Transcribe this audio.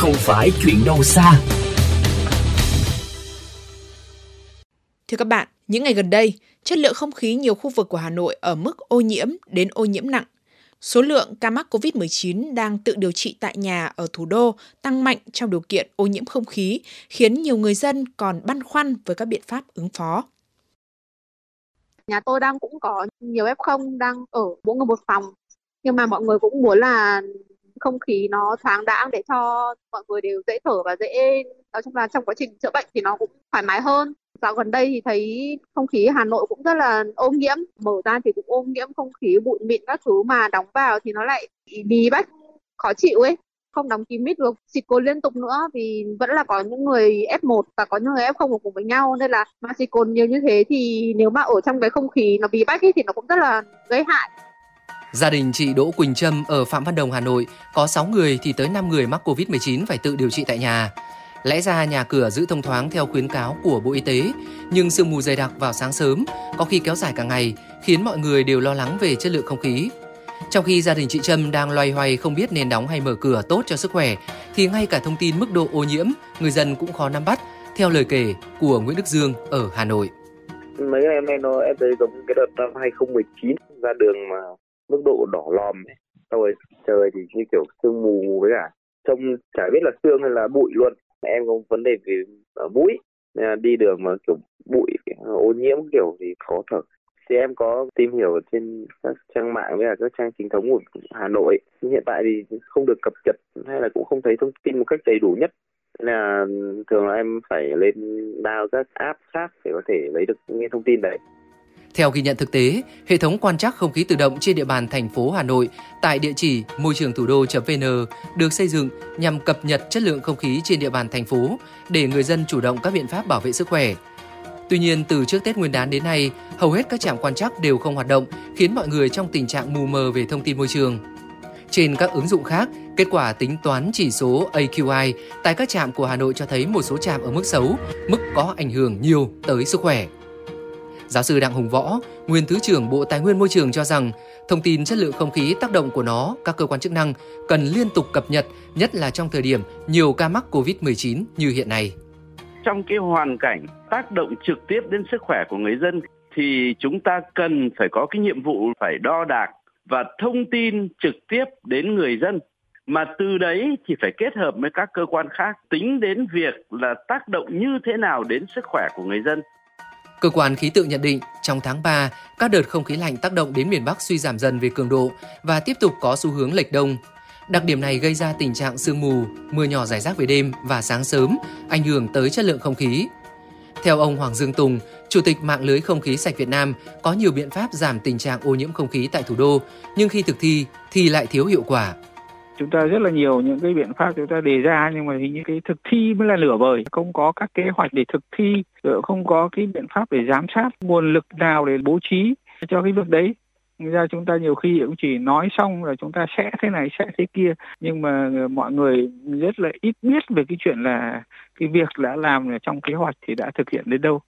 không phải chuyện đâu xa. Thưa các bạn, những ngày gần đây, chất lượng không khí nhiều khu vực của Hà Nội ở mức ô nhiễm đến ô nhiễm nặng. Số lượng ca mắc COVID-19 đang tự điều trị tại nhà ở thủ đô tăng mạnh trong điều kiện ô nhiễm không khí, khiến nhiều người dân còn băn khoăn với các biện pháp ứng phó. Nhà tôi đang cũng có nhiều F0 đang ở mỗi người một phòng, nhưng mà mọi người cũng muốn là không khí nó thoáng đãng để cho mọi người đều dễ thở và dễ nói chung là trong quá trình chữa bệnh thì nó cũng thoải mái hơn. Dạo gần đây thì thấy không khí Hà Nội cũng rất là ô nhiễm mở ra thì cũng ô nhiễm không khí bụi mịn các thứ mà đóng vào thì nó lại bí bách khó chịu ấy. Không đóng kín mít được xịt cồn liên tục nữa vì vẫn là có những người F1 và có những người F0 cùng với nhau nên là mà xịt cồn nhiều như thế thì nếu mà ở trong cái không khí nó bí bách ấy, thì nó cũng rất là gây hại. Gia đình chị Đỗ Quỳnh Trâm ở Phạm Văn Đồng, Hà Nội có 6 người thì tới 5 người mắc Covid-19 phải tự điều trị tại nhà. Lẽ ra nhà cửa giữ thông thoáng theo khuyến cáo của Bộ Y tế, nhưng sương mù dày đặc vào sáng sớm có khi kéo dài cả ngày, khiến mọi người đều lo lắng về chất lượng không khí. Trong khi gia đình chị Trâm đang loay hoay không biết nên đóng hay mở cửa tốt cho sức khỏe, thì ngay cả thông tin mức độ ô nhiễm, người dân cũng khó nắm bắt, theo lời kể của Nguyễn Đức Dương ở Hà Nội. Mấy em nay nó em thấy giống cái đợt năm 2019 ra đường mà mức độ đỏ lòm. Xong rồi trời thì như kiểu sương mù với cả trông chả biết là sương hay là bụi luôn. Em có vấn đề về ở mũi. Đi đường mà kiểu bụi, ô nhiễm kiểu thì khó thở. Thì em có tìm hiểu trên các trang mạng với cả các trang chính thống của Hà Nội. Hiện tại thì không được cập nhật hay là cũng không thấy thông tin một cách đầy đủ nhất. Nên là thường là em phải lên download các app khác để có thể lấy được những thông tin đấy theo ghi nhận thực tế, hệ thống quan trắc không khí tự động trên địa bàn thành phố Hà Nội tại địa chỉ môi trường thủ đô.vn được xây dựng nhằm cập nhật chất lượng không khí trên địa bàn thành phố để người dân chủ động các biện pháp bảo vệ sức khỏe. Tuy nhiên, từ trước Tết Nguyên đán đến nay, hầu hết các trạm quan trắc đều không hoạt động, khiến mọi người trong tình trạng mù mờ về thông tin môi trường. Trên các ứng dụng khác, kết quả tính toán chỉ số AQI tại các trạm của Hà Nội cho thấy một số trạm ở mức xấu, mức có ảnh hưởng nhiều tới sức khỏe. Giáo sư Đặng Hùng Võ, nguyên Thứ trưởng Bộ Tài nguyên Môi trường cho rằng, thông tin chất lượng không khí tác động của nó, các cơ quan chức năng cần liên tục cập nhật, nhất là trong thời điểm nhiều ca mắc COVID-19 như hiện nay. Trong cái hoàn cảnh tác động trực tiếp đến sức khỏe của người dân thì chúng ta cần phải có cái nhiệm vụ phải đo đạc và thông tin trực tiếp đến người dân mà từ đấy thì phải kết hợp với các cơ quan khác tính đến việc là tác động như thế nào đến sức khỏe của người dân Cơ quan khí tượng nhận định trong tháng 3, các đợt không khí lạnh tác động đến miền Bắc suy giảm dần về cường độ và tiếp tục có xu hướng lệch đông. Đặc điểm này gây ra tình trạng sương mù, mưa nhỏ rải rác về đêm và sáng sớm, ảnh hưởng tới chất lượng không khí. Theo ông Hoàng Dương Tùng, Chủ tịch mạng lưới không khí sạch Việt Nam, có nhiều biện pháp giảm tình trạng ô nhiễm không khí tại thủ đô, nhưng khi thực thi thì lại thiếu hiệu quả chúng ta rất là nhiều những cái biện pháp chúng ta đề ra, nhưng mà hình như cái thực thi mới là nửa vời không có các kế hoạch để thực thi không có cái biện pháp để giám sát nguồn lực nào để bố trí cho cái việc đấy. Ra chúng ta nhiều khi cũng chỉ nói xong là chúng ta sẽ thế này, sẽ thế kia. Nhưng mà ờ, mọi người rất là ít biết về cái chuyện là cái việc đã làm trong kế hoạch thì đã thực hiện đến đâu.